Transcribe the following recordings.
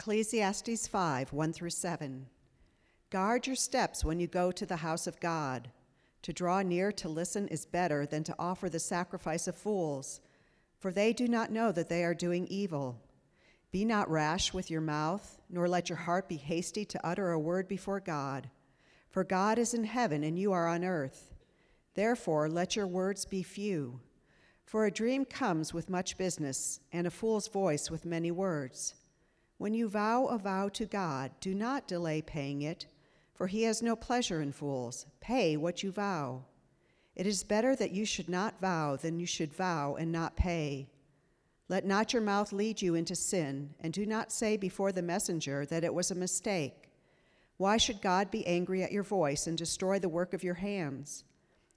Ecclesiastes 5 1 through 7. Guard your steps when you go to the house of God. To draw near to listen is better than to offer the sacrifice of fools, for they do not know that they are doing evil. Be not rash with your mouth, nor let your heart be hasty to utter a word before God. For God is in heaven and you are on earth. Therefore, let your words be few. For a dream comes with much business, and a fool's voice with many words. When you vow a vow to God, do not delay paying it, for he has no pleasure in fools. Pay what you vow. It is better that you should not vow than you should vow and not pay. Let not your mouth lead you into sin, and do not say before the messenger that it was a mistake. Why should God be angry at your voice and destroy the work of your hands?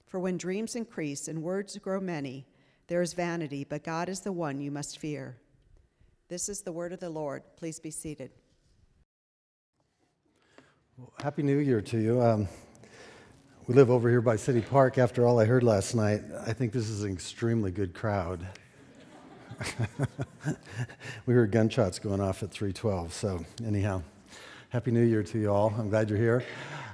For when dreams increase and words grow many, there is vanity, but God is the one you must fear. This is the word of the Lord. Please be seated. Well, Happy New Year to you. Um, we live over here by City Park. After all I heard last night, I think this is an extremely good crowd. we heard gunshots going off at 312. So, anyhow, Happy New Year to you all. I'm glad you're here.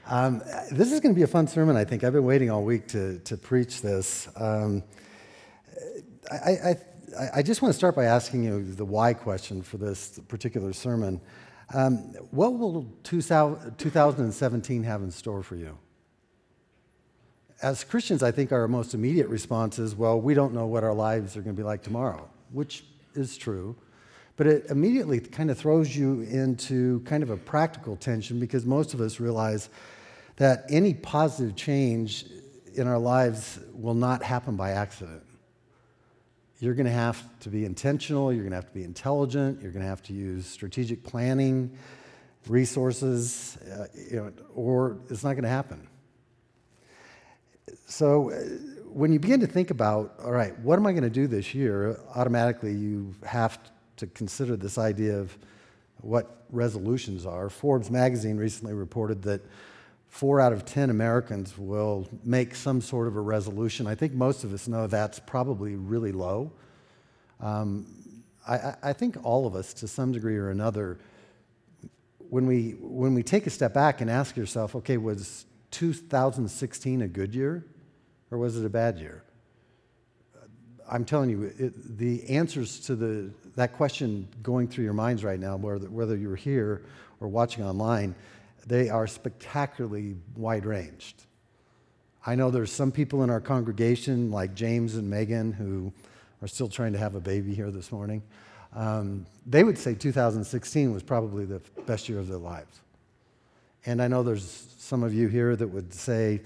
Um, this is going to be a fun sermon, I think. I've been waiting all week to, to preach this. Um, I, I, I, just want to start by asking you the why question for this particular sermon. Um, what will 2017 have in store for you? As Christians, I think our most immediate response is, well, we don't know what our lives are going to be like tomorrow, which is true. But it immediately kind of throws you into kind of a practical tension because most of us realize that any positive change in our lives will not happen by accident you're going to have to be intentional, you're going to have to be intelligent, you're going to have to use strategic planning, resources, uh, you know, or it's not going to happen. So, uh, when you begin to think about, all right, what am I going to do this year? Automatically, you have to consider this idea of what resolutions are. Forbes magazine recently reported that four out of 10 Americans will make some sort of a resolution. I think most of us know that's probably really low. Um, I, I, think all of us, to some degree or another, when we, when we take a step back and ask yourself, okay, was 2016 a good year or was it a bad year? I'm telling you, it, the answers to the, that question going through your minds right now, whether, whether you're here or watching online, they are spectacularly wide ranged. I know there's some people in our congregation, like James and Megan, who are still trying to have a baby here this morning. Um, they would say 2016 was probably the best year of their lives. And I know there's some of you here that would say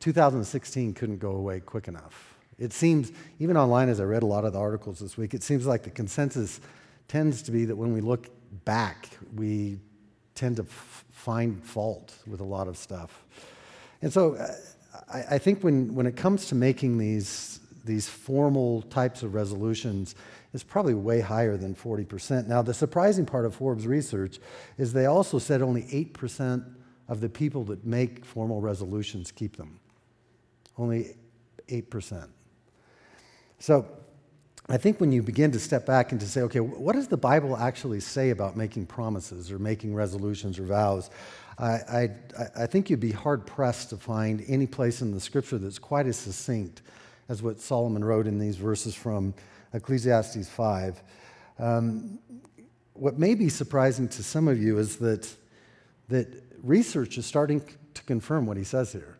2016 couldn't go away quick enough. It seems, even online as I read a lot of the articles this week, it seems like the consensus tends to be that when we look back, we tend to find fault with a lot of stuff. And so uh, I, I, think when, when it comes to making these, these formal types of resolutions, it's probably way higher than 40%. Now, the surprising part of Forbes research is they also said only 8% of the people that make formal resolutions keep them. Only 8%. So I think when you begin to step back and to say, okay, what does the Bible actually say about making promises or making resolutions or vows? I, I, I think you'd be hard pressed to find any place in the scripture that's quite as succinct as what Solomon wrote in these verses from Ecclesiastes 5. Um, what may be surprising to some of you is that, that research is starting to confirm what he says here.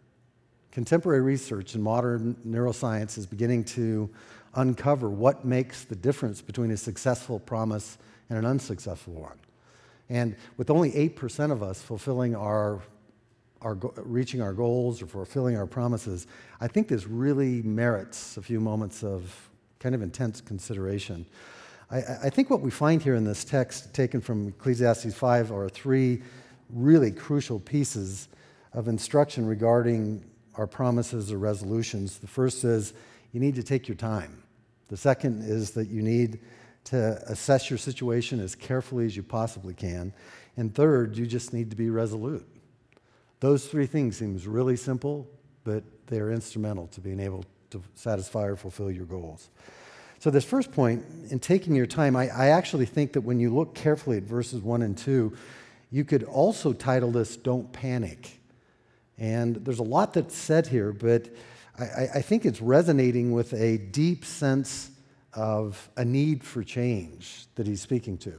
Contemporary research in modern neuroscience is beginning to uncover what makes the difference between a successful promise and an unsuccessful one. And with only 8% of us fulfilling our, our, reaching our goals or fulfilling our promises, I think this really merits a few moments of kind of intense consideration. I, I think what we find here in this text, taken from Ecclesiastes 5, are three really crucial pieces of instruction regarding our promises or resolutions. The first is you need to take your time. The second is that you need to assess your situation as carefully as you possibly can. And third, you just need to be resolute. Those three things seems really simple, but they're instrumental to being able to satisfy or fulfill your goals. So, this first point, in taking your time, I, I actually think that when you look carefully at verses 1 and 2, you could also title this Don't Panic. And there's a lot that's said here, but I, I think it's resonating with a deep sense of a need for change that he's speaking to.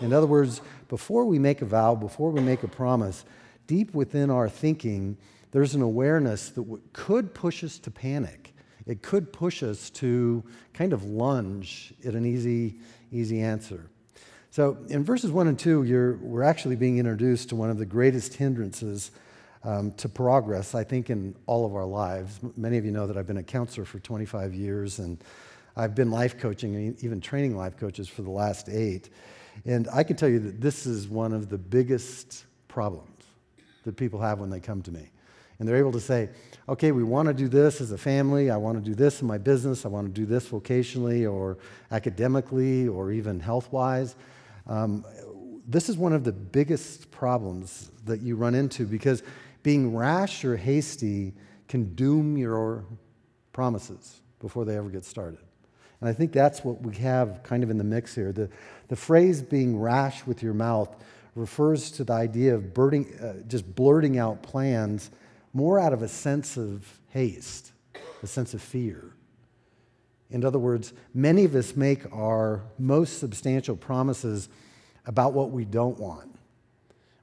In other words, before we make a vow, before we make a promise, deep within our thinking, there's an awareness that could push us to panic. It could push us to kind of lunge at an easy, easy answer. So in verses 1 and 2, we're actually being introduced to one of the greatest hindrances um, to progress, I think, in all of our lives. Many of you know that I've been a counselor for 25 years, and I've been life coaching and even training life coaches for the last eight. And I can tell you that this is one of the biggest problems that people have when they come to me. And they're able to say, okay, we want to do this as a family. I want to do this in my business. I want to do this vocationally or academically or even health wise. Um, this is one of the biggest problems that you run into because being rash or hasty can doom your promises before they ever get started. And I think that's what we have kind of in the mix here. The, the phrase being rash with your mouth refers to the idea of uh, just blurting out plans more out of a sense of haste, a sense of fear. In other words, many of us make our most substantial promises about what we don't want.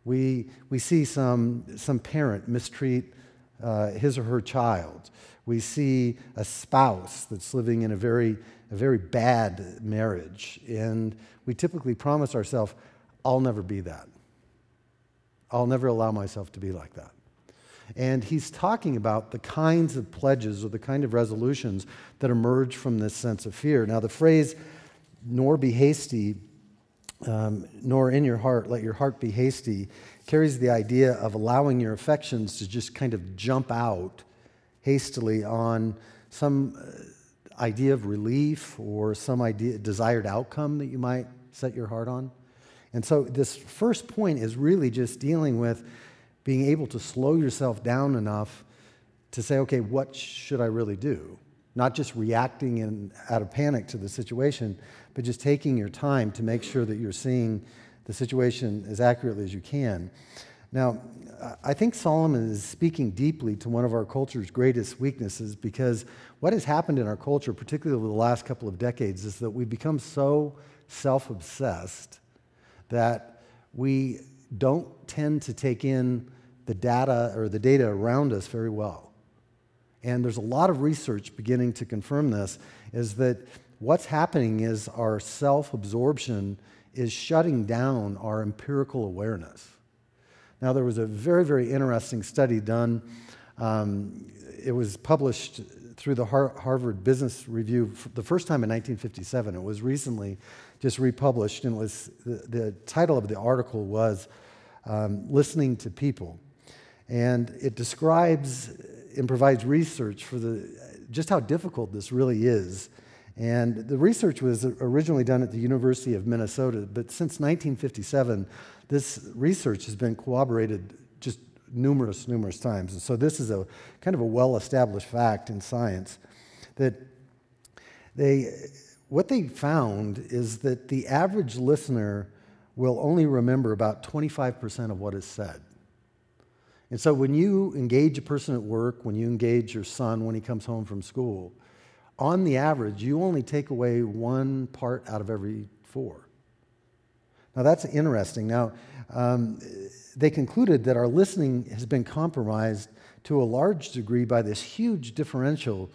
We, we see some, some parent mistreat uh, his or her child. We see a spouse that's living in a very, a very bad marriage. And we typically promise ourselves, I'll never be that. I'll never allow myself to be like that. And he's talking about the kinds of pledges or the kind of resolutions that emerge from this sense of fear. Now, the phrase, nor be hasty, um, nor in your heart let your heart be hasty, carries the idea of allowing your affections to just kind of jump out hastily on some uh, idea of relief or some idea desired outcome that you might set your heart on. And so this first point is really just dealing with being able to slow yourself down enough to say, okay, what should I really do? Not just reacting in, out of panic to the situation, but just taking your time to make sure that you're seeing the situation as accurately as you can. Now, I think Solomon is speaking deeply to one of our culture's greatest weaknesses because what has happened in our culture, particularly over the last couple of decades, is that we've become so self obsessed that we don't tend to take in the data or the data around us very well. And there's a lot of research beginning to confirm this is that what's happening is our self absorption is shutting down our empirical awareness. Now, there was a very, very interesting study done. Um, it was published through the Harvard Business Review the first time in 1957. It was recently just republished, and was the, the title of the article was um, "Listening to People," and it describes and provides research for the just how difficult this really is and the research was originally done at the University of Minnesota, but since 1957, this research has been corroborated just numerous, numerous times. And so this is a kind of a well established fact in science that they, what they found is that the average listener will only remember about 25% of what is said. And so when you engage a person at work, when you engage your son when he comes home from school, on the average, you only take away one part out of every four. Now, that's interesting. Now, um, they concluded that our listening has been compromised to a large degree by this huge differential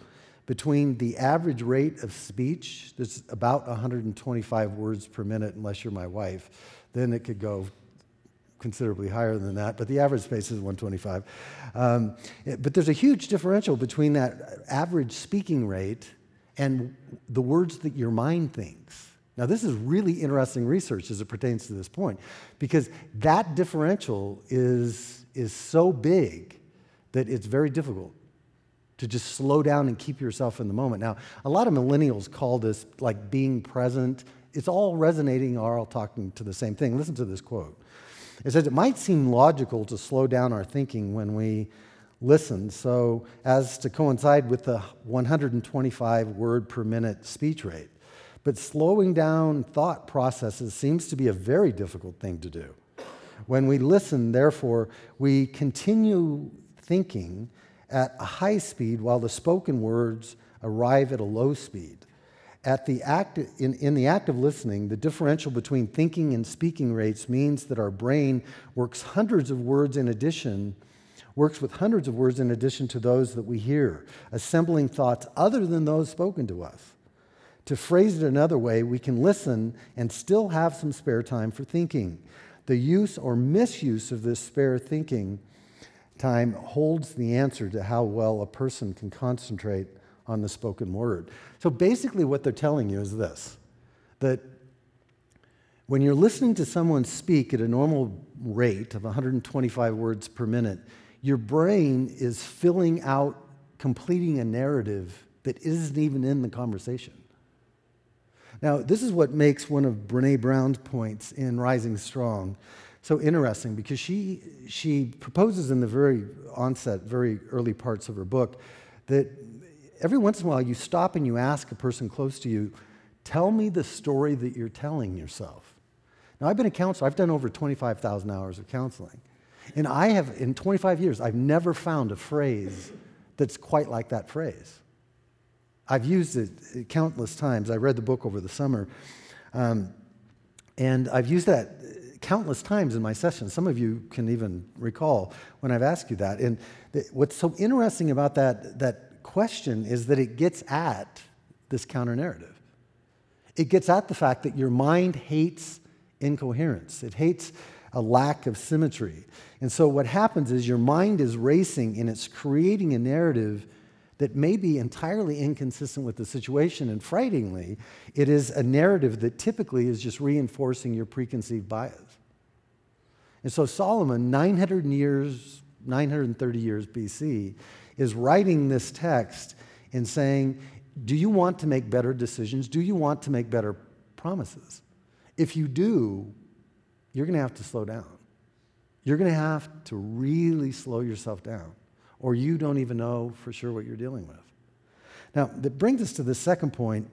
between the average rate of speech, that's about 125 words per minute, unless you're my wife. Then it could go considerably higher than that, but the average space is 125. Um, but there's a huge differential between that average speaking rate and the words that your mind thinks. Now, this is really interesting research as it pertains to this point, because that differential is, is so big that it's very difficult to just slow down and keep yourself in the moment. Now, a lot of millennials call this like being present. It's all resonating, or all talking to the same thing. Listen to this quote. It says, It might seem logical to slow down our thinking when we listen so as to coincide with the 125 word per minute speech rate. but slowing down thought processes seems to be a very difficult thing to do. When we listen, therefore, we continue thinking at a high speed while the spoken words arrive at a low speed. At the act, in, in the act of listening, the differential between thinking and speaking rates means that our brain works hundreds of words in addition, works with hundreds of words in addition to those that we hear, assembling thoughts other than those spoken to us. To phrase it another way, we can listen and still have some spare time for thinking. The use or misuse of this spare thinking time holds the answer to how well a person can concentrate on the spoken word. So basically, what they're telling you is this that when you're listening to someone speak at a normal rate of 125 words per minute, your brain is filling out, completing a narrative that isn't even in the conversation. Now, this is what makes one of Brene Brown's points in Rising Strong so interesting because she, she proposes in the very onset, very early parts of her book, that every once in a while you stop and you ask a person close to you, tell me the story that you're telling yourself. Now, I've been a counselor, I've done over 25,000 hours of counseling. And I have, in 25 years, I've never found a phrase that's quite like that phrase. I've used it countless times. I read the book over the summer. Um, and I've used that countless times in my sessions. Some of you can even recall when I've asked you that. And what's so interesting about that, that question is that it gets at this counter narrative. It gets at the fact that your mind hates incoherence, it hates a lack of symmetry. And so what happens is your mind is racing and it's creating a narrative that may be entirely inconsistent with the situation. And frighteningly, it is a narrative that typically is just reinforcing your preconceived bias. And so Solomon, 900 years, 930 years BC, is writing this text and saying, Do you want to make better decisions? Do you want to make better promises? If you do, you're going to have to slow down. You're going to have to really slow yourself down, or you don't even know for sure what you're dealing with. Now, that brings us to the second point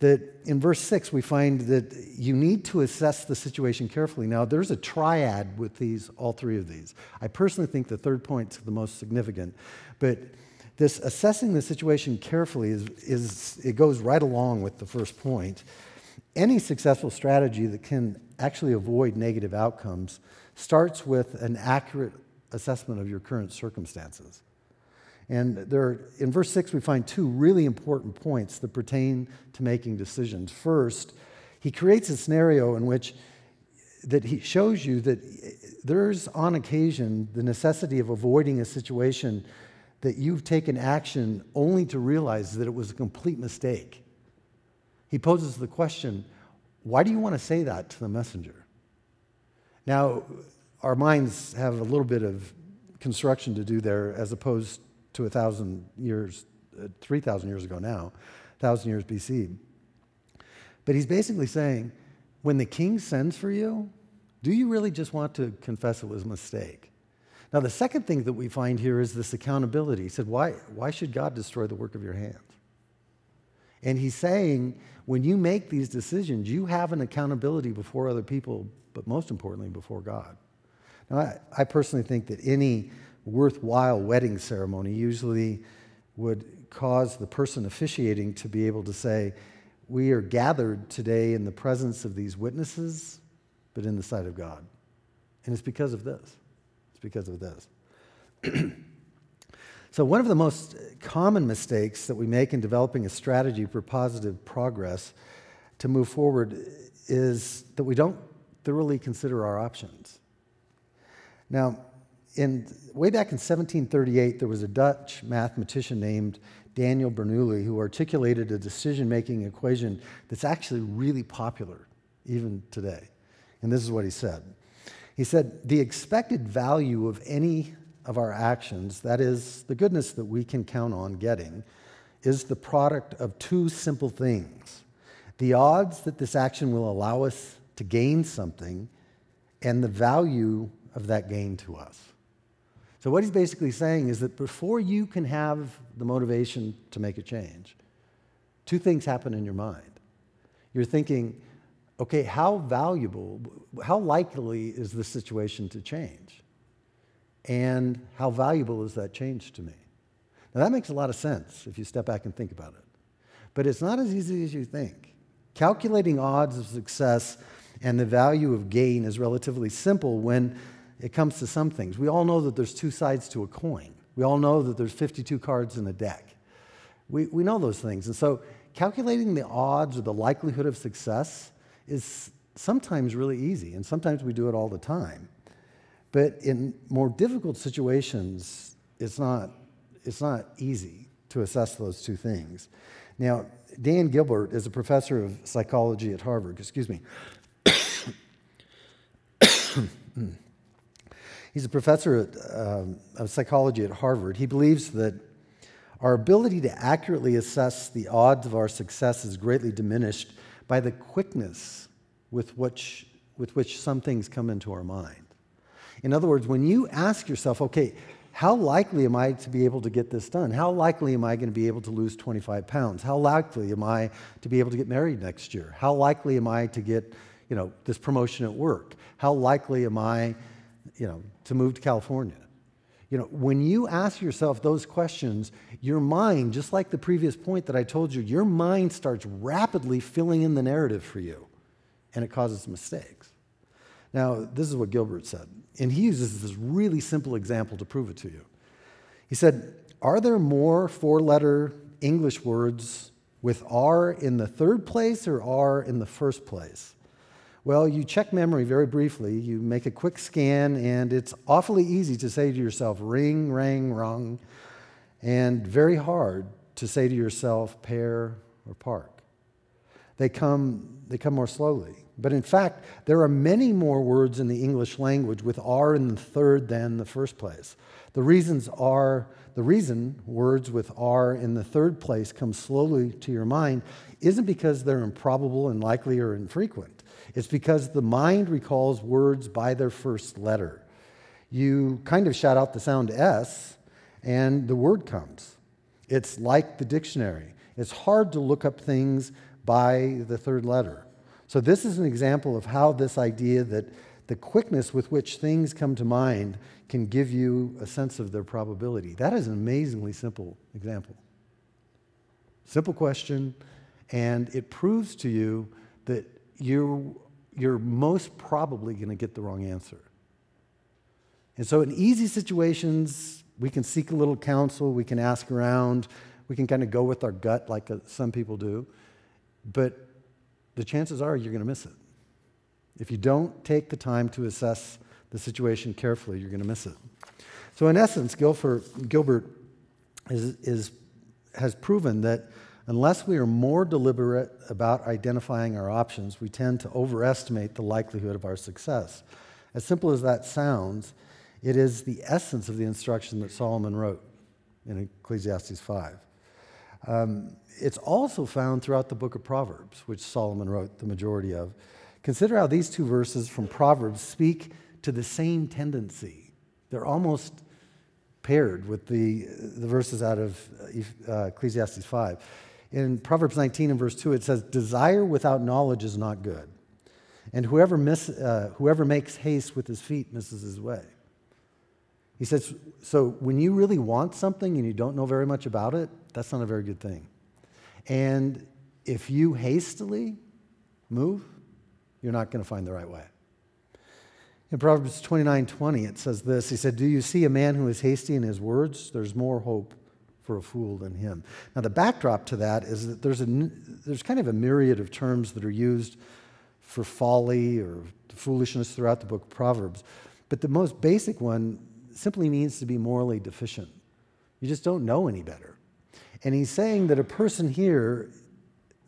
that in verse 6 we find that you need to assess the situation carefully. Now, there's a triad with these, all three of these. I personally think the third point is the most significant, but this assessing the situation carefully is, is it goes right along with the first point. Any successful strategy that can actually avoid negative outcomes starts with an accurate assessment of your current circumstances. And there, in verse 6, we find two really important points that pertain to making decisions. First, he creates a scenario in which that he shows you that there's on occasion the necessity of avoiding a situation that you've taken action only to realize that it was a complete mistake. He poses the question, why do you want to say that to the messenger? Now, our minds have a little bit of construction to do there as opposed to a thousand years, uh, 3,000 years ago now, 1,000 years BC. But he's basically saying, when the king sends for you, do you really just want to confess it was a mistake? Now, the second thing that we find here is this accountability. He said, Why, why should God destroy the work of your hands? And he's saying, when you make these decisions, you have an accountability before other people, but most importantly, before God. Now, I, I personally think that any worthwhile wedding ceremony usually would cause the person officiating to be able to say, We are gathered today in the presence of these witnesses, but in the sight of God. And it's because of this. It's because of this. so, one of the most common mistakes that we make in developing a strategy for positive progress to move forward is that we don't thoroughly consider our options. Now, in, way back in 1738, there was a Dutch mathematician named Daniel Bernoulli who articulated a decision making equation that's actually really popular even today. And this is what he said He said, The expected value of any of our actions, that is, the goodness that we can count on getting, is the product of two simple things the odds that this action will allow us to gain something, and the value of that gain to us. So, what he's basically saying is that before you can have the motivation to make a change, two things happen in your mind. You're thinking, okay, how valuable, how likely is this situation to change? And how valuable is that change to me? Now, that makes a lot of sense if you step back and think about it. But it's not as easy as you think. Calculating odds of success and the value of gain is relatively simple when it comes to some things. We all know that there's two sides to a coin. We all know that there's 52 cards in a deck. We, we know those things. And so calculating the odds or the likelihood of success is sometimes really easy, and sometimes we do it all the time. But in more difficult situations, it's not, it's not easy to assess those two things. Now, Dan Gilbert is a professor of psychology at Harvard. Excuse me. He's a professor at, um, of psychology at Harvard. He believes that our ability to accurately assess the odds of our success is greatly diminished by the quickness with which, with which some things come into our mind. In other words, when you ask yourself, okay, how likely am I to be able to get this done? How likely am I going to be able to lose 25 pounds? How likely am I to be able to get married next year? How likely am I to get, you know, this promotion at work? How likely am I, you know, to move to California? You know, when you ask yourself those questions, your mind, just like the previous point that I told you, your mind starts rapidly filling in the narrative for you, and it causes mistakes. Now, this is what Gilbert said, and he uses this really simple example to prove it to you. He said, Are there more four letter English words with R in the third place or R in the first place? Well, you check memory very briefly, you make a quick scan, and it's awfully easy to say to yourself, ring, rang, rung, and very hard to say to yourself, pair or park. They come, they come more slowly. But in fact, there are many more words in the English language with R in the third than the first place. The reasons are the reason words with R in the third place come slowly to your mind isn't because they're improbable and likely or infrequent. It's because the mind recalls words by their first letter. You kind of shout out the sound S, and the word comes. It's like the dictionary. It's hard to look up things by the third letter. So, this is an example of how this idea that the quickness with which things come to mind can give you a sense of their probability. That is an amazingly simple example. Simple question, and it proves to you that you you're most probably going to get the wrong answer. And so, in easy situations, we can seek a little counsel, we can ask around, we can kind of go with our gut like uh, some people do. But the chances are you're going to miss it. If you don't take the time to assess the situation carefully, you're going to miss it. So, in essence, Gilbert is, is, has proven that Unless we are more deliberate about identifying our options, we tend to overestimate the likelihood of our success. As simple as that sounds, it is the essence of the instruction that Solomon wrote in Ecclesiastes 5. Um, it's also found throughout the book of Proverbs, which Solomon wrote the majority of. Consider how these two verses from Proverbs speak to the same tendency. They're almost paired with the, the verses out of uh, Ecclesiastes 5. In Proverbs 19 and verse 2, it says, Desire without knowledge is not good. And whoever, miss, uh, whoever makes haste with his feet misses his way. He says, So when you really want something and you don't know very much about it, that's not a very good thing. And if you hastily move, you're not going to find the right way. In Proverbs 29 20, it says this He said, Do you see a man who is hasty in his words? There's more hope for a fool than him. Now, the backdrop to that is that there's, a, there's kind of a myriad of terms that are used for folly or foolishness throughout the book of Proverbs. But the most basic one simply means to be morally deficient. You just don't know any better. And he's saying that a person here,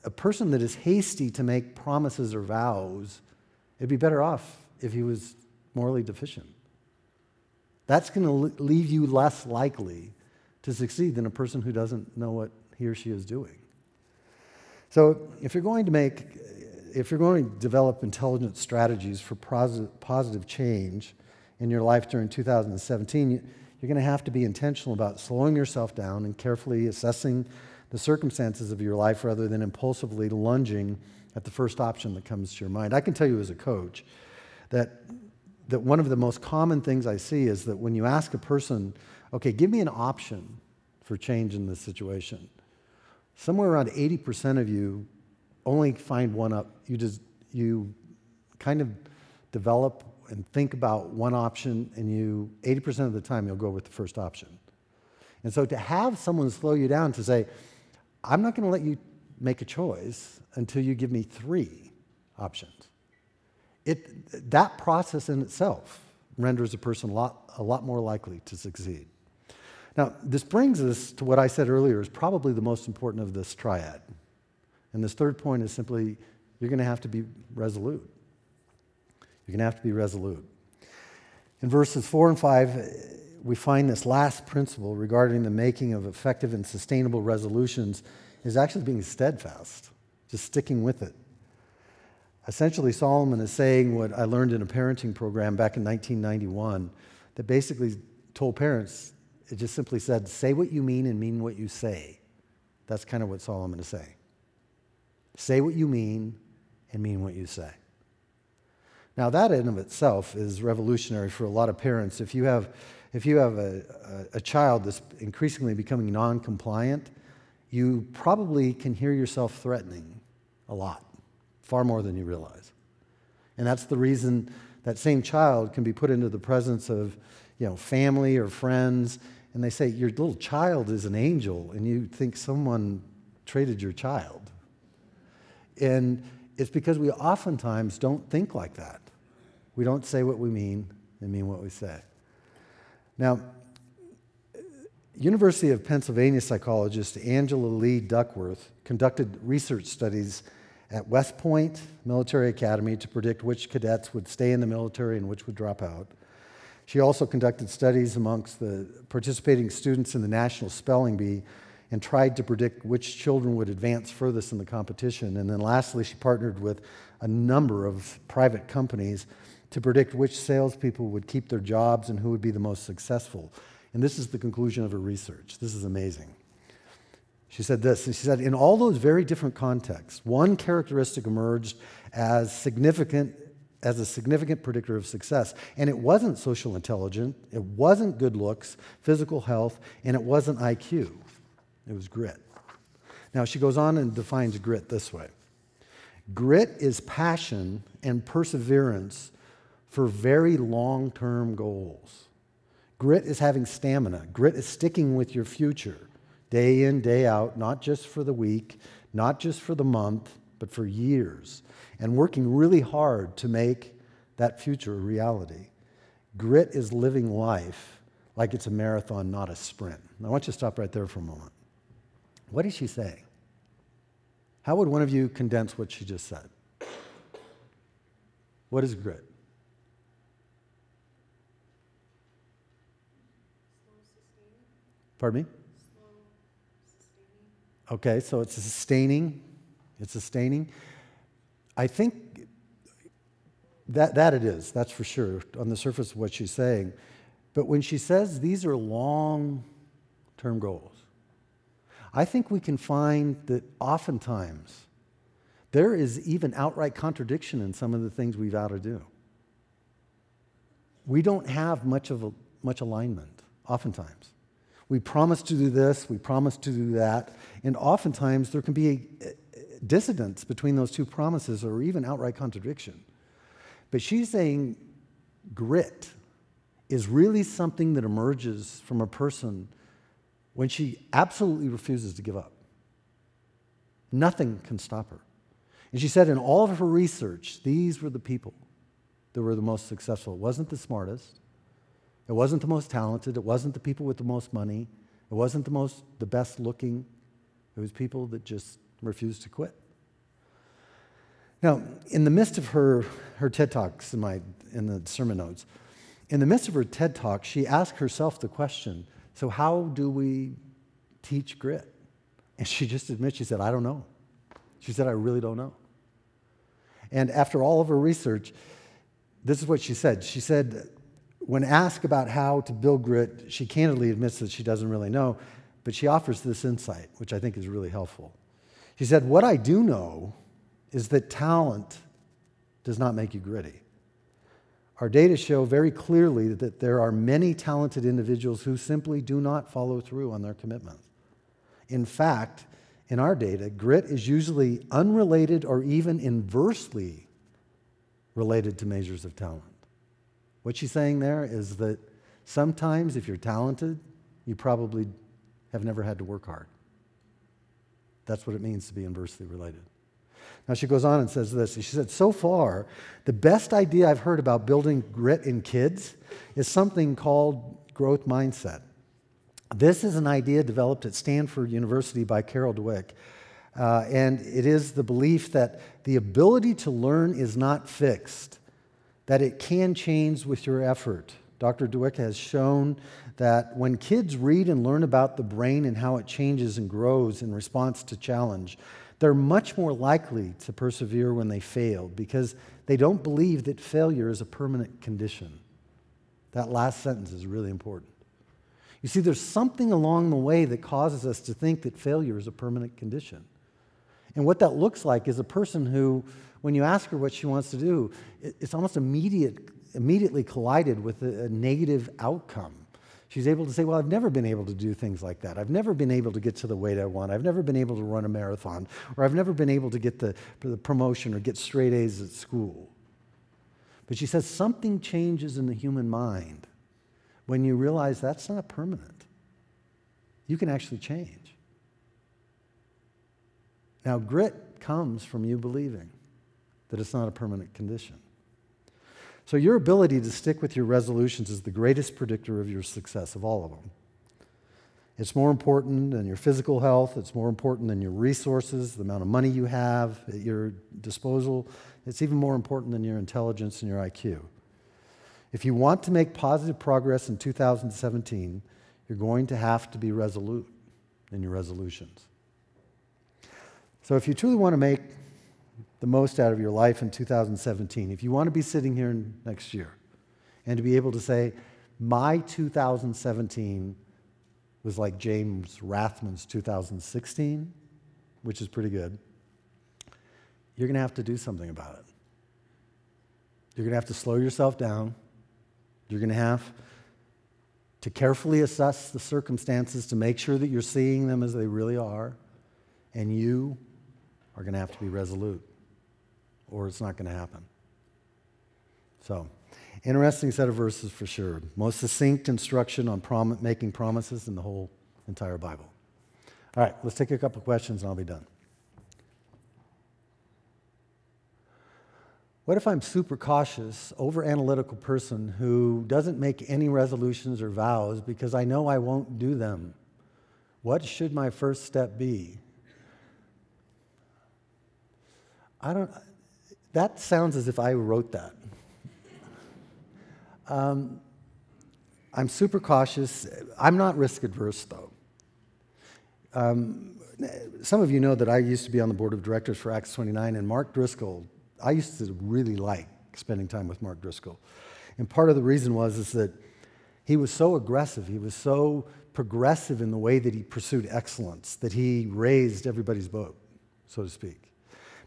a person that is hasty to make promises or vows, it'd be better off if he was morally deficient. That's going to leave you less likely to succeed than a person who doesn't know what he or she is doing. So, if you're going to make, if you're going to develop intelligent strategies for positive change in your life during 2017, you're going to have to be intentional about slowing yourself down and carefully assessing the circumstances of your life rather than impulsively lunging at the first option that comes to your mind. I can tell you as a coach that, that one of the most common things I see is that when you ask a person, okay, give me an option for change in this situation, somewhere around 80% of you only find one up. You just, you kind of develop and think about one option, and you, 80% of the time, you'll go with the first option. And so to have someone slow you down to say, I'm not going to let you make a choice until you give me three options. It, that process in itself renders a person a lot, a lot more likely to succeed. Now, this brings us to what I said earlier is probably the most important of this triad. And this third point is simply you're going to have to be resolute. You're going to have to be resolute. In verses 4 and 5, we find this last principle regarding the making of effective and sustainable resolutions is actually being steadfast, just sticking with it. Essentially, Solomon is saying what I learned in a parenting program back in 1991 that basically told parents, it just simply said, say what you mean and mean what you say. That's kind of what Solomon is saying. Say what you mean and mean what you say. Now, that in of itself is revolutionary for a lot of parents. If you have if you have a, a, a child that's increasingly becoming non compliant, you probably can hear yourself threatening a lot, far more than you realize. And that's the reason that same child can be put into the presence of you know, family or friends, and they say, Your little child is an angel, and you think someone traded your child. And it's because we oftentimes don't think like that. We don't say what we mean and mean what we say. Now, University of Pennsylvania psychologist Angela Lee Duckworth conducted research studies at West Point Military Academy to predict which cadets would stay in the military and which would drop out. She also conducted studies amongst the participating students in the National Spelling Bee and tried to predict which children would advance furthest in the competition. And then lastly, she partnered with a number of private companies to predict which salespeople would keep their jobs and who would be the most successful. And this is the conclusion of her research. This is amazing. She said this, and she said, in all those very different contexts, one characteristic emerged as significant as a significant predictor of success. And it wasn't social intelligence, it wasn't good looks, physical health, and it wasn't IQ. It was grit. Now she goes on and defines grit this way. Grit is passion and perseverance for very long term goals. Grit is having stamina, grit is sticking with your future day in, day out, not just for the week, not just for the month, but for years, and working really hard to make that future a reality. Grit is living life like it's a marathon, not a sprint. I want you to stop right there for a moment. What is she saying? How would one of you condense what she just said? What is grit? Pardon me? Okay, so it's sustaining. It's sustaining. I think that, that it is, that's for sure, on the surface of what she's saying. But when she says these are long term goals, I think we can find that oftentimes there is even outright contradiction in some of the things we vow to do. We don't have much of a, much alignment, oftentimes. We promise to do this, we promise to do that, and oftentimes there can be dissidence between those two promises or even outright contradiction. But she's saying grit is really something that emerges from a person when she absolutely refuses to give up. Nothing can stop her. And she said in all of her research, these were the people that were the most successful. It wasn't the smartest, it wasn't the most talented. It wasn't the people with the most money. It wasn't the most, the best looking. It was people that just refused to quit. Now, in the midst of her, her TED Talks in, my, in the sermon notes, in the midst of her TED Talk, she asked herself the question so, how do we teach grit? And she just admits, she said, I don't know. She said, I really don't know. And after all of her research, this is what she said. She said, when asked about how to build grit, she candidly admits that she doesn't really know, but she offers this insight, which I think is really helpful. She said, What I do know is that talent does not make you gritty. Our data show very clearly that there are many talented individuals who simply do not follow through on their commitments. In fact, in our data, grit is usually unrelated or even inversely related to measures of talent. What she's saying there is that sometimes if you're talented, you probably have never had to work hard. That's what it means to be inversely related. Now she goes on and says this. She said, So far, the best idea I've heard about building grit in kids is something called growth mindset. This is an idea developed at Stanford University by Carol Dweck. Uh, and it is the belief that the ability to learn is not fixed, that it can change with your effort. Dr. Dweck has shown that when kids read and learn about the brain and how it changes and grows in response to challenge, they're much more likely to persevere when they fail because they don't believe that failure is a permanent condition. That last sentence is really important. You see, there's something along the way that causes us to think that failure is a permanent condition. And what that looks like is a person who, when you ask her what she wants to do, it's almost immediate, immediately collided with a, negative outcome. She's able to say, Well, I've never been able to do things like that. I've never been able to get to the weight I want. I've never been able to run a marathon, or I've never been able to get the, the promotion or get straight A's at school. But she says something changes in the human mind when you realize that's not permanent. You can actually change. Now, grit comes from you believing that it's not a permanent condition. So, your ability to stick with your resolutions is the greatest predictor of your success of all of them. It's more important than your physical health. It's more important than your resources, the amount of money you have at your disposal. It's even more important than your intelligence and your IQ. If you want to make positive progress in 2017, you're going to have to be resolute in your resolutions. So, if you truly want to make the most out of your life in 2017, if you want to be sitting here next year and to be able to say, my 2017 was like James Rathman's 2016, which is pretty good, you're going to have to do something about it. You're going to have to slow yourself down. You're going to have to carefully assess the circumstances to make sure that you're seeing them as they really are. And you are going to have to be resolute, or it's not going to happen. So, interesting set of verses for sure. Most succinct instruction on prom- making promises in the whole entire Bible. All right, let's take a couple questions and I'll be done. What if I'm super cautious, over analytical person who doesn't make any resolutions or vows because I know I won't do them? What should my first step be? I don't, that sounds as if I wrote that. Um, I'm super cautious. I'm not risk adverse, though. Um, some of you know that I used to be on the board of directors for Acts 29, and Mark Driscoll I used to really like spending time with Mark Driscoll. And part of the reason was is that he was so aggressive, he was so progressive in the way that he pursued excellence, that he raised everybody's boat, so to speak.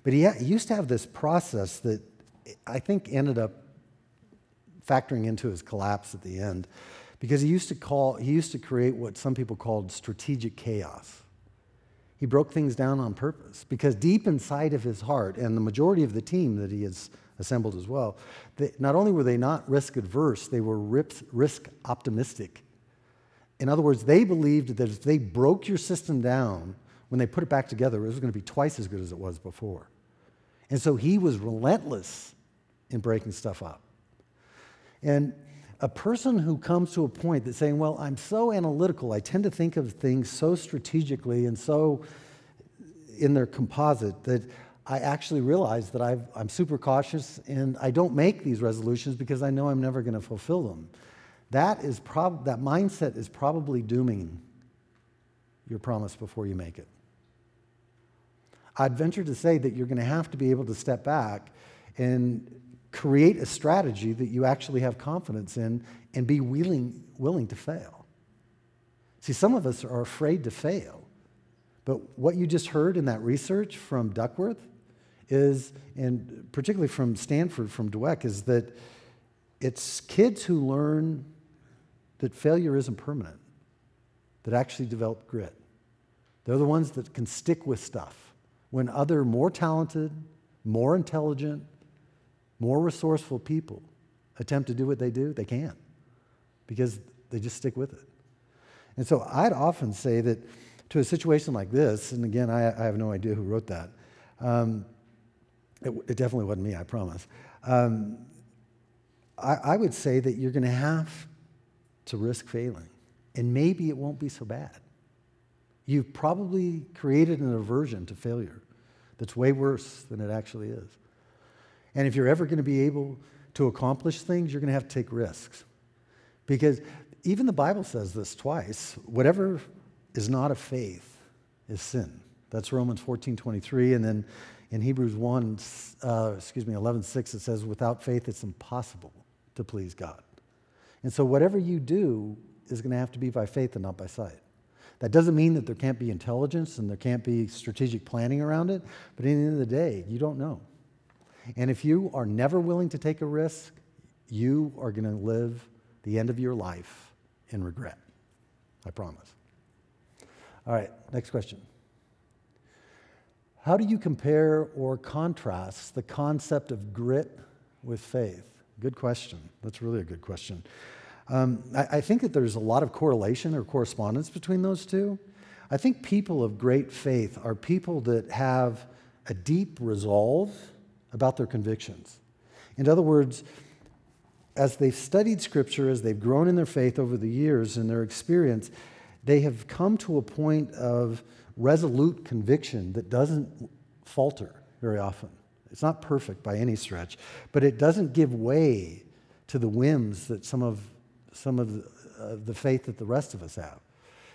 But he, he used to have this process that I think ended up factoring into his collapse at the end because he used to call he used to create what some people called strategic chaos he broke things down on purpose because deep inside of his heart, and the majority of the team that he has assembled as well, they, not only were they not risk adverse, they were risk optimistic. In other words, they believed that if they broke your system down, when they put it back together, it was going to be twice as good as it was before. And so he was relentless in breaking stuff up. And a person who comes to a point that's saying, Well, I'm so analytical, I tend to think of things so strategically and so in their composite that I actually realize that i am super cautious and I don't make these resolutions because I know I'm never going to fulfill them. That, is prob- that mindset is probably dooming your promise before you make it. I'd venture to say that you're going to have to be able to step back and create a strategy that you actually have confidence in and be willing, willing to fail. See, some of us are afraid to fail. But what you just heard in that research from Duckworth is, and particularly from Stanford, from Dweck, is that it's kids who learn that failure isn't permanent, that actually develop grit. They're the ones that can stick with stuff when other more talented, more intelligent, more resourceful people attempt to do what they do, they can't because they just stick with it. And so I'd often say that to a situation like this, and again, I, I have no idea who wrote that. Um, it, it, definitely wasn't me, I promise. Um, I, I would say that you're going to have to risk failing, and maybe it won't be so bad. You've probably created an aversion to failure that's way worse than it actually is. And if you're ever going to be able to accomplish things, you're going to have to take risks. Because even the Bible says this twice whatever is not of faith is sin. That's Romans 14 23. And then in Hebrews 1, uh, excuse me, 11 6, it says, without faith, it's impossible to please God. And so whatever you do is going to have to be by faith and not by sight. That doesn't mean that there can't be intelligence and there can't be strategic planning around it, but at the end of the day, you don't know. And if you are never willing to take a risk, you are going to live the end of your life in regret. I promise. All right, next question. How do you compare or contrast the concept of grit with faith? Good question. That's really a good question. Um, I, I think that there's a lot of correlation or correspondence between those two. I think people of great faith are people that have a deep resolve about their convictions. In other words, as they've studied Scripture, as they've grown in their faith over the years and their experience, they have come to a point of resolute conviction that doesn't falter very often. It's not perfect by any stretch, but it doesn't give way to the whims that some of, some of the, uh, the faith that the rest of us have.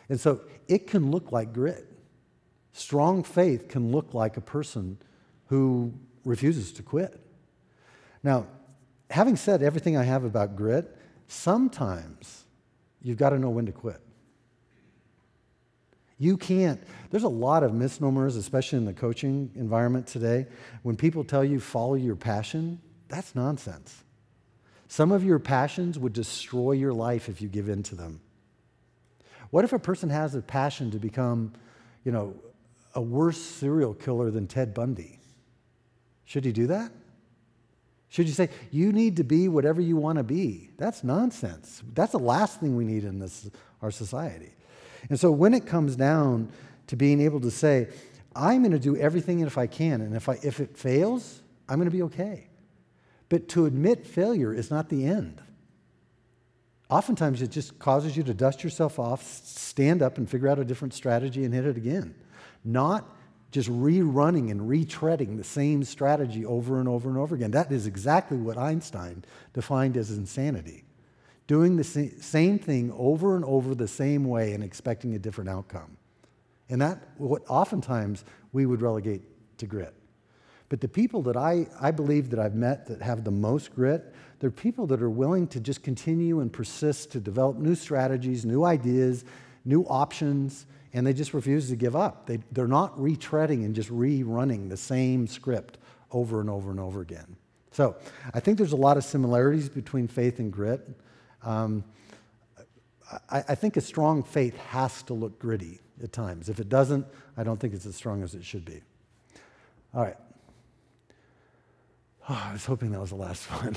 And so it can look like grit. Strong faith can look like a person who refuses to quit. Now, having said everything I have about grit, sometimes you've got to know when to quit. You can't, there's a lot of misnomers, especially in the coaching environment today. When people tell you follow your passion, that's nonsense. Some of your passions would destroy your life if you give in to them. What if a person has a passion to become, you know, a worse serial killer than Ted Bundy? Should he do that? Should you say, you need to be whatever you want to be? That's nonsense. That's the last thing we need in this, our society. And so when it comes down to being able to say, I'm going to do everything if I can, and if, I, if it fails, I'm going to be okay. But to admit failure is not the end. Oftentimes, it just causes you to dust yourself off, stand up, and figure out a different strategy and hit it again. Not just rerunning and retreading the same strategy over and over and over again. That is exactly what Einstein defined as insanity doing the same thing over and over the same way and expecting a different outcome. And that, what oftentimes we would relegate to grit. But the people that I, I believe that I've met that have the most grit, they're people that are willing to just continue and persist to develop new strategies, new ideas, new options, and they just refuse to give up. They, they're not retreading and just rerunning the same script over and over and over again. So I think there's a lot of similarities between faith and grit. Um, I, I, think a strong faith has to look gritty at times. If it doesn't, I don't think it's as strong as it should be. All right. Oh, I was hoping that was the last one.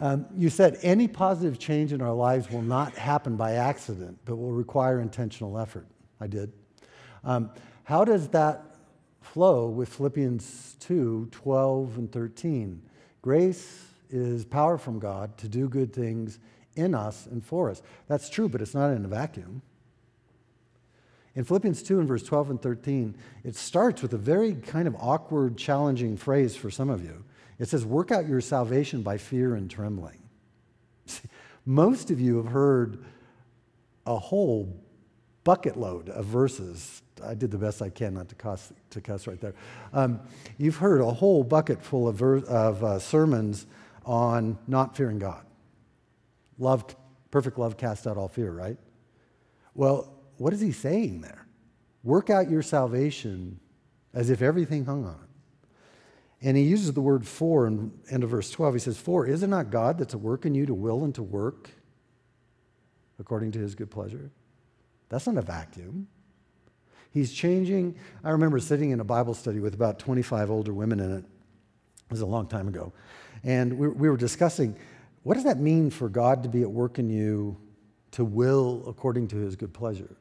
um, you said any positive change in our lives will not happen by accident, but will require intentional effort. I did. Um, how does that flow with Philippians 2 12 and 13? Grace is power from God to do good things in us and for us. That's true, but it's not in a vacuum. In Philippians 2 and verse 12 and 13, it starts with a very kind of awkward, challenging phrase for some of you. It says, Work out your salvation by fear and trembling. Most of you have heard a whole bucket load of verses. I did the best I can not to cuss, to cuss right there. Um, you've heard a whole bucket full of, ver- of uh, sermons on not fearing God. Love, perfect love casts out all fear, right? Well, what is he saying there? Work out your salvation as if everything hung on. And he uses the word for in end of verse 12. He says, For is it not God that's at work in you to will and to work according to his good pleasure? That's not a vacuum. He's changing. I remember sitting in a Bible study with about 25 older women in it. It was a long time ago. And we, we were discussing what does that mean for God to be at work in you to will according to his good pleasure?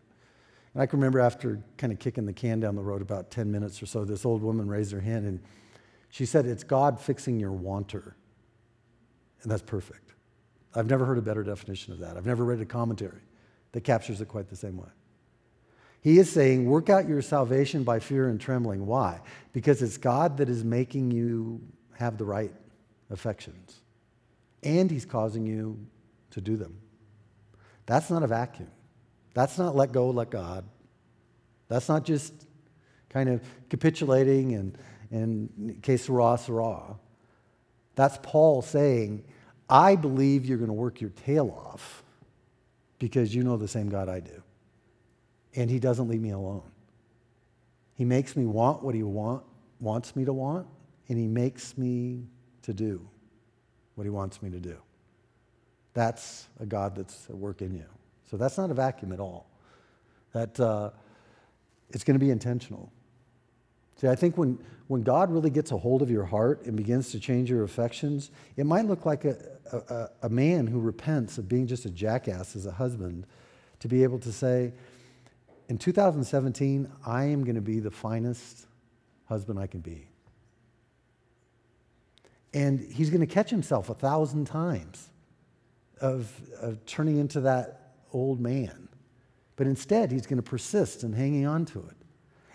And I can remember after kind of kicking the can down the road about 10 minutes or so, this old woman raised her hand and she said, It's God fixing your wanter. And that's perfect. I've never heard a better definition of that. I've never read a commentary that captures it quite the same way. He is saying, work out your salvation by fear and trembling. Why? Because it's God that is making you have the right affections, and He's causing you to do them. That's not a vacuum. That's not let go, let God. That's not just kind of capitulating and, and que sera. That's Paul saying, I believe you're going to work your tail off because you know the same God I do. And He doesn't leave me alone. He makes me want what He want, wants me to want, and He makes me to do what He wants me to do. That's a God that's at work in you. So that's not a vacuum at all. That uh, it's going to be intentional. See, I think when, when God really gets a hold of your heart and begins to change your affections, it might look like a, a, a man who repents of being just a jackass as a husband to be able to say, in 2017, I am going to be the finest husband I can be. And he's going to catch himself a thousand times of, of turning into that old man. But instead, he's going to persist in hanging on to it.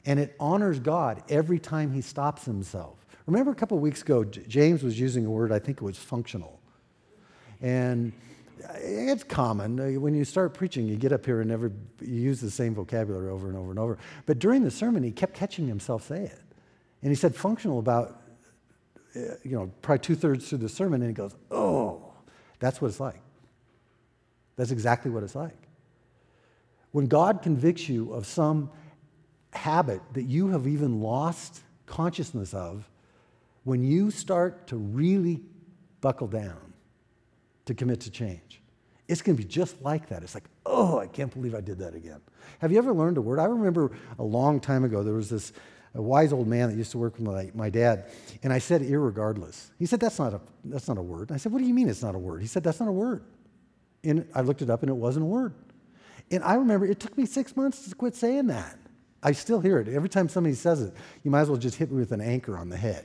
And it honors God every time he stops himself. Remember a couple weeks ago, James was using a word, I think it was functional. And it's common. Uh, when you start preaching, you get up here and never you use the same vocabulary over and over and over. But during the sermon, he kept catching himself say it. And he said functional about, uh, you know, probably two thirds through the sermon, and he goes, oh, that's what it's like. That's exactly what it's like. When God convicts you of some habit that you have even lost consciousness of, when you start to really buckle down to commit to change, it's going to be just like that. It's like, oh, I can't believe I did that again. Have you ever learned a word? I remember a long time ago, there was this a wise old man that used to work with my, my dad, and I said, irregardless. He said, that's not, a, that's not a word. I said, what do you mean it's not a word? He said, that's not a word. And I looked it up, and it wasn't a word. And I remember it took me six months to quit saying that. I still hear it. Every time somebody says it, you might as well just hit me with an anchor on the head.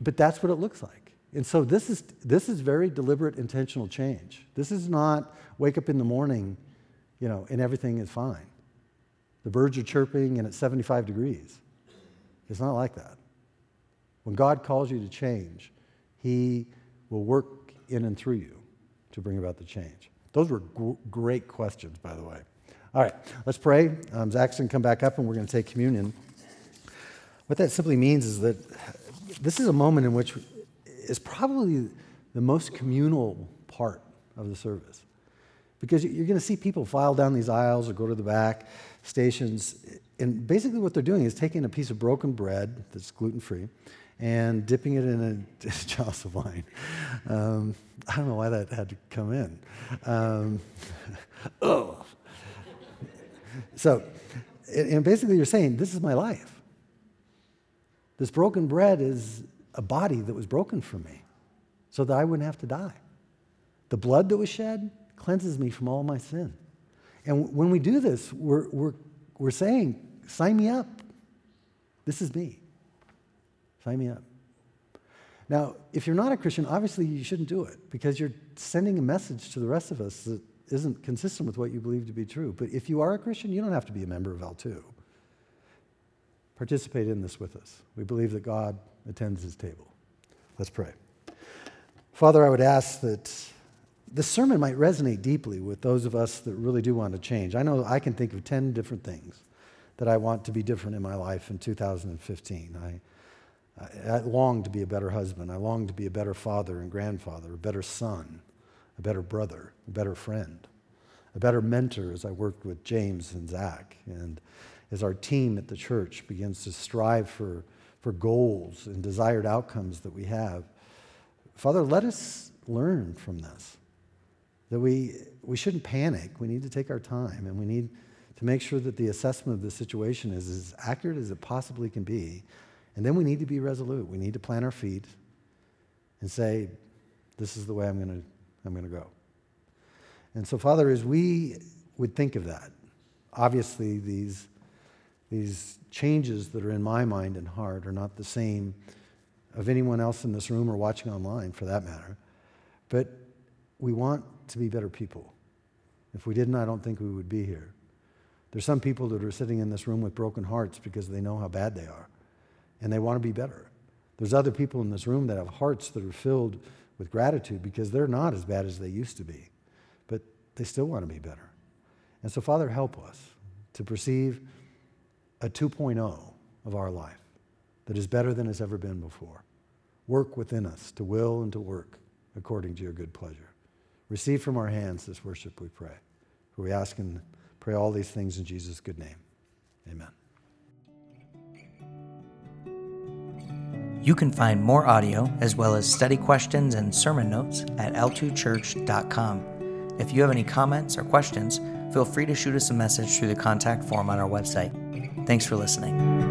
But that's what it looks like. And so this is, this is very deliberate, intentional change. This is not wake up in the morning, you know, and everything is fine. The birds are chirping and it's 75 degrees. It's not like that. When God calls you to change, He will work in and through you to bring about the change. Those were g- great questions, by the way. All right, let's pray. Um, Zach's going to come back up and we're going to take communion. What that simply means is that this is a moment in which is probably the most communal part of the service. Because you're going to see people file down these aisles or go to the back stations. And basically, what they're doing is taking a piece of broken bread that's gluten free and dipping it in a, chalice of wine. Um, I don't know why that had to come in. Um, oh. So, and basically, you're saying, This is my life. This broken bread is a body that was broken for me so that I wouldn't have to die. The blood that was shed cleanses me from all my sin. And when we do this, we're, we're, we're saying, sign me up. This is me. Sign me up. Now, if you're not a Christian, obviously you shouldn't do it because you're sending a message to the rest of us that isn't consistent with what you believe to be true. But if you are a Christian, you don't have to be a member of L2. Participate in this with us. We believe that God attends his table. Let's pray. Father, I would ask that this sermon might resonate deeply with those of us that really do want to change. I know I can think of 10 different things that I want to be different in my life in 2015. I, I, I long to be a better husband. I long to be a better father and grandfather, a better son, a better brother, a better friend, a better mentor as I worked with James and Zach, and as our team at the church begins to strive for for goals and desired outcomes that we have. Father, let us learn from this. That we, we shouldn't panic. We need to take our time and we need to make sure that the assessment of the situation is as accurate as it possibly can be. And then we need to be resolute. We need to plant our feet and say, this is the way I'm going to I'm going to go. And so, Father, as we would think of that, obviously these, these changes that are in my mind and heart are not the same of anyone else in this room or watching online for that matter. But we want to be better people. If we didn't, I don't think we would be here. There's some people that are sitting in this room with broken hearts because they know how bad they are and they want to be better. There's other people in this room that have hearts that are filled with gratitude because they're not as bad as they used to be, but they still want to be better. And so, Father, help us to perceive a 2.0 of our life that is better than it's ever been before. Work within us to will and to work according to your good pleasure. Receive from our hands this worship, we pray. For we ask and pray all these things in Jesus' good name. Amen. You can find more audio as well as study questions and sermon notes at l2church.com. If you have any comments or questions, feel free to shoot us a message through the contact form on our website. Thanks for listening.